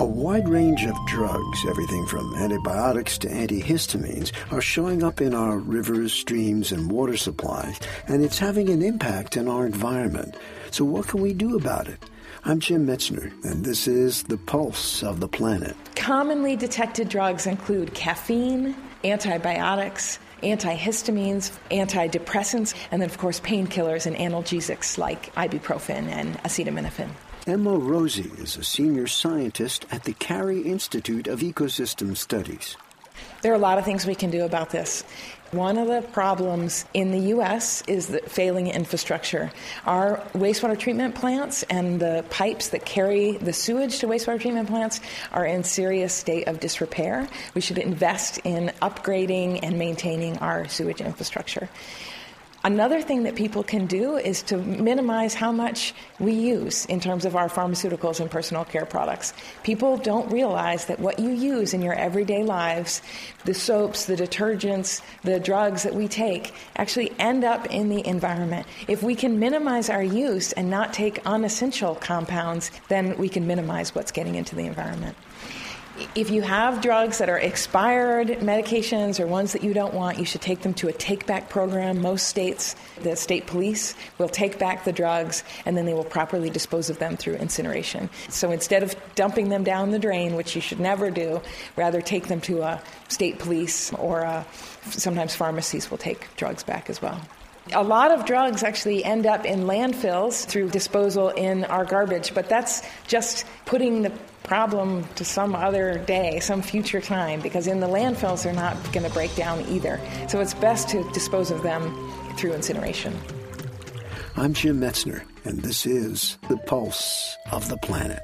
A wide range of drugs, everything from antibiotics to antihistamines, are showing up in our rivers, streams, and water supplies, and it's having an impact in our environment. So, what can we do about it? I'm Jim Metzner, and this is The Pulse of the Planet. Commonly detected drugs include caffeine, antibiotics, antihistamines, antidepressants, and then, of course, painkillers and analgesics like ibuprofen and acetaminophen. Emma Rosi is a senior scientist at the Cary Institute of Ecosystem Studies. There are a lot of things we can do about this. One of the problems in the U.S. is the failing infrastructure. Our wastewater treatment plants and the pipes that carry the sewage to wastewater treatment plants are in serious state of disrepair. We should invest in upgrading and maintaining our sewage infrastructure. Another thing that people can do is to minimize how much we use in terms of our pharmaceuticals and personal care products. People don't realize that what you use in your everyday lives, the soaps, the detergents, the drugs that we take, actually end up in the environment. If we can minimize our use and not take unessential compounds, then we can minimize what's getting into the environment if you have drugs that are expired medications or ones that you don't want, you should take them to a take back program. Most states, the state police will take back the drugs and then they will properly dispose of them through incineration. So instead of dumping them down the drain, which you should never do, rather take them to a state police or a, sometimes pharmacies will take drugs back as well. A lot of drugs actually end up in landfills through disposal in our garbage, but that's just putting the problem to some other day, some future time, because in the landfills they're not going to break down either. So it's best to dispose of them through incineration. I'm Jim Metzner, and this is The Pulse of the Planet.